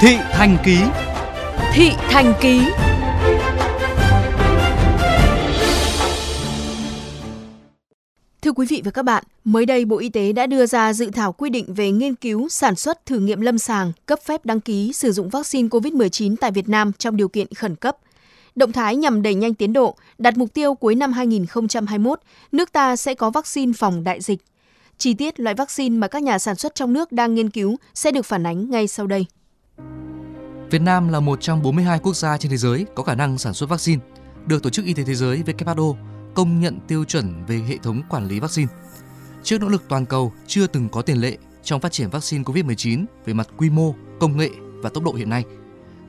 Thị Thành Ký Thị Thành Ký Thưa quý vị và các bạn, mới đây Bộ Y tế đã đưa ra dự thảo quy định về nghiên cứu, sản xuất, thử nghiệm lâm sàng, cấp phép đăng ký sử dụng vaccine COVID-19 tại Việt Nam trong điều kiện khẩn cấp. Động thái nhằm đẩy nhanh tiến độ, đặt mục tiêu cuối năm 2021, nước ta sẽ có vaccine phòng đại dịch. Chi tiết loại vaccine mà các nhà sản xuất trong nước đang nghiên cứu sẽ được phản ánh ngay sau đây. Việt Nam là một trong 42 quốc gia trên thế giới có khả năng sản xuất vaccine, được Tổ chức Y tế Thế giới WHO công nhận tiêu chuẩn về hệ thống quản lý vaccine. Trước nỗ lực toàn cầu chưa từng có tiền lệ trong phát triển vaccine COVID-19 về mặt quy mô, công nghệ và tốc độ hiện nay,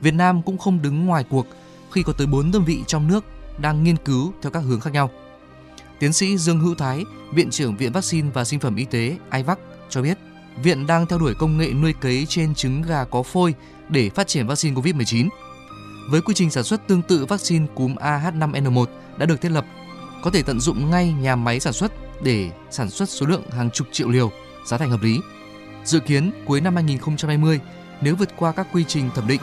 Việt Nam cũng không đứng ngoài cuộc khi có tới 4 đơn vị trong nước đang nghiên cứu theo các hướng khác nhau. Tiến sĩ Dương Hữu Thái, Viện trưởng Viện Vaccine và Sinh phẩm Y tế IVAC cho biết, Viện đang theo đuổi công nghệ nuôi cấy trên trứng gà có phôi để phát triển vaccine COVID-19. Với quy trình sản xuất tương tự vaccine cúm AH5N1 đã được thiết lập, có thể tận dụng ngay nhà máy sản xuất để sản xuất số lượng hàng chục triệu liều, giá thành hợp lý. Dự kiến cuối năm 2020, nếu vượt qua các quy trình thẩm định,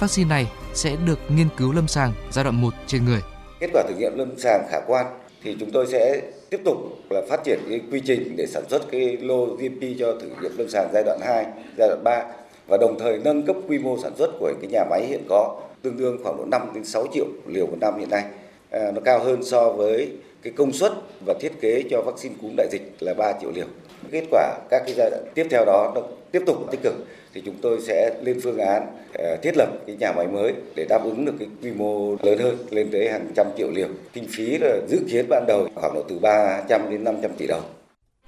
vaccine này sẽ được nghiên cứu lâm sàng giai đoạn 1 trên người. Kết quả thử nghiệm lâm sàng khả quan thì chúng tôi sẽ tiếp tục là phát triển cái quy trình để sản xuất cái lô GMP cho thử nghiệm lâm sàng giai đoạn 2, giai đoạn 3 và đồng thời nâng cấp quy mô sản xuất của cái nhà máy hiện có tương đương khoảng độ 5 đến 6 triệu liều một năm hiện nay. À, nó cao hơn so với cái công suất và thiết kế cho vaccine cúm đại dịch là 3 triệu liều. Kết quả các cái giai đoạn tiếp theo đó nó tiếp tục tích cực thì chúng tôi sẽ lên phương án ờ, thiết lập cái nhà máy mới để đáp ứng được cái quy mô lớn hơn lên tới hàng trăm triệu liều. Kinh phí là dự kiến ban đầu khoảng độ từ 300 đến 500 tỷ đồng.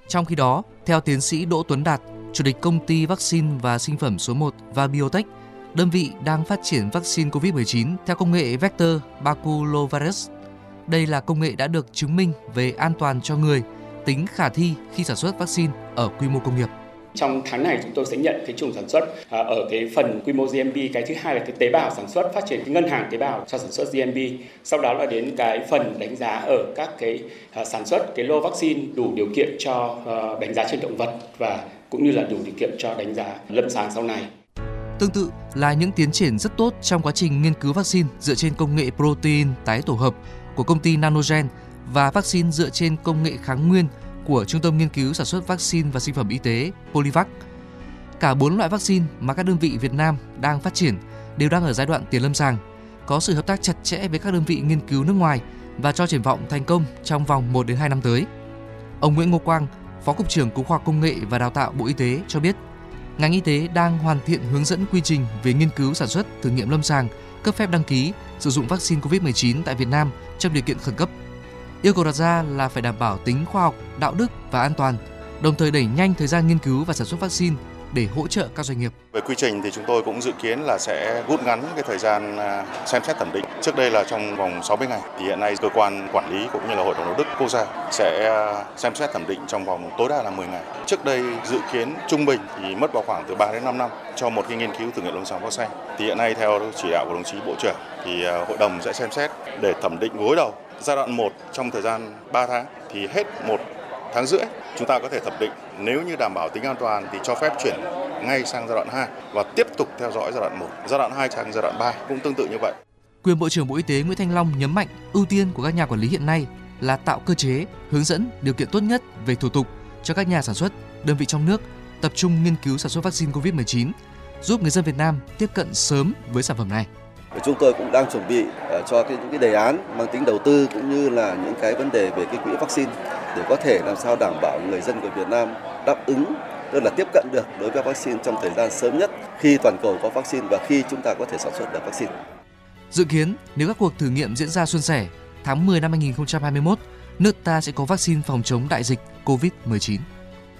Trong khi đó, theo tiến sĩ Đỗ Tuấn Đạt, Chủ tịch công ty vaccine và sinh phẩm số 1 và Biotech, đơn vị đang phát triển vaccine COVID-19 theo công nghệ vector baculovirus. Đây là công nghệ đã được chứng minh về an toàn cho người, tính khả thi khi sản xuất vaccine ở quy mô công nghiệp. Trong tháng này chúng tôi sẽ nhận cái chủng sản xuất à, ở cái phần quy mô GMP, cái thứ hai là cái tế bào sản xuất, phát triển cái ngân hàng tế bào cho sản xuất GMP. Sau đó là đến cái phần đánh giá ở các cái à, sản xuất cái lô vaccine đủ điều kiện cho à, đánh giá trên động vật và cũng như là đủ điều kiện cho đánh giá lâm sàng sau này. Tương tự là những tiến triển rất tốt trong quá trình nghiên cứu vaccine dựa trên công nghệ protein tái tổ hợp của công ty Nanogen và vaccine dựa trên công nghệ kháng nguyên của Trung tâm Nghiên cứu Sản xuất Vaccine và Sinh phẩm Y tế Polivac. Cả bốn loại vaccine mà các đơn vị Việt Nam đang phát triển đều đang ở giai đoạn tiền lâm sàng, có sự hợp tác chặt chẽ với các đơn vị nghiên cứu nước ngoài và cho triển vọng thành công trong vòng 1 đến 2 năm tới. Ông Nguyễn Ngô Quang, Phó Cục trưởng Cục Khoa học Công nghệ và Đào tạo Bộ Y tế cho biết, ngành y tế đang hoàn thiện hướng dẫn quy trình về nghiên cứu sản xuất, thử nghiệm lâm sàng, cấp phép đăng ký sử dụng vaccine COVID-19 tại Việt Nam trong điều kiện khẩn cấp. Yêu cầu đặt ra là phải đảm bảo tính khoa học, đạo đức và an toàn, đồng thời đẩy nhanh thời gian nghiên cứu và sản xuất vaccine để hỗ trợ các doanh nghiệp. Về quy trình thì chúng tôi cũng dự kiến là sẽ rút ngắn cái thời gian à, xem xét thẩm định. Trước đây là trong vòng 60 ngày, thì hiện nay cơ quan quản lý cũng như là Hội đồng đạo đức quốc gia sẽ à, xem xét thẩm định trong vòng tối đa là 10 ngày. Trước đây dự kiến trung bình thì mất vào khoảng từ 3 đến 5 năm cho một cái nghiên cứu thử nghiệm lâm sàng vaccine. Thì hiện nay theo chỉ đạo của đồng chí Bộ trưởng thì à, hội đồng sẽ xem xét để thẩm định gối đầu giai đoạn 1 trong thời gian 3 tháng thì hết một tháng rưỡi chúng ta có thể thẩm định nếu như đảm bảo tính an toàn thì cho phép chuyển ngay sang giai đoạn 2 và tiếp tục theo dõi giai đoạn 1, giai đoạn 2 sang giai đoạn 3 cũng tương tự như vậy. Quyền Bộ trưởng Bộ Y tế Nguyễn Thanh Long nhấn mạnh ưu tiên của các nhà quản lý hiện nay là tạo cơ chế, hướng dẫn điều kiện tốt nhất về thủ tục cho các nhà sản xuất, đơn vị trong nước tập trung nghiên cứu sản xuất vaccine COVID-19, giúp người dân Việt Nam tiếp cận sớm với sản phẩm này. Chúng tôi cũng đang chuẩn bị ờ, cho cái, những cái đề án mang tính đầu tư cũng như là những cái vấn đề về cái quỹ vaccine để có thể làm sao đảm bảo người dân của Việt Nam đáp ứng tức là tiếp cận được đối với vaccine trong thời gian sớm nhất khi toàn cầu có vaccine và khi chúng ta có thể sản xuất được vaccine. Dự kiến nếu các cuộc thử nghiệm diễn ra suôn sẻ, tháng 10 năm 2021, nước ta sẽ có vaccine phòng chống đại dịch COVID-19.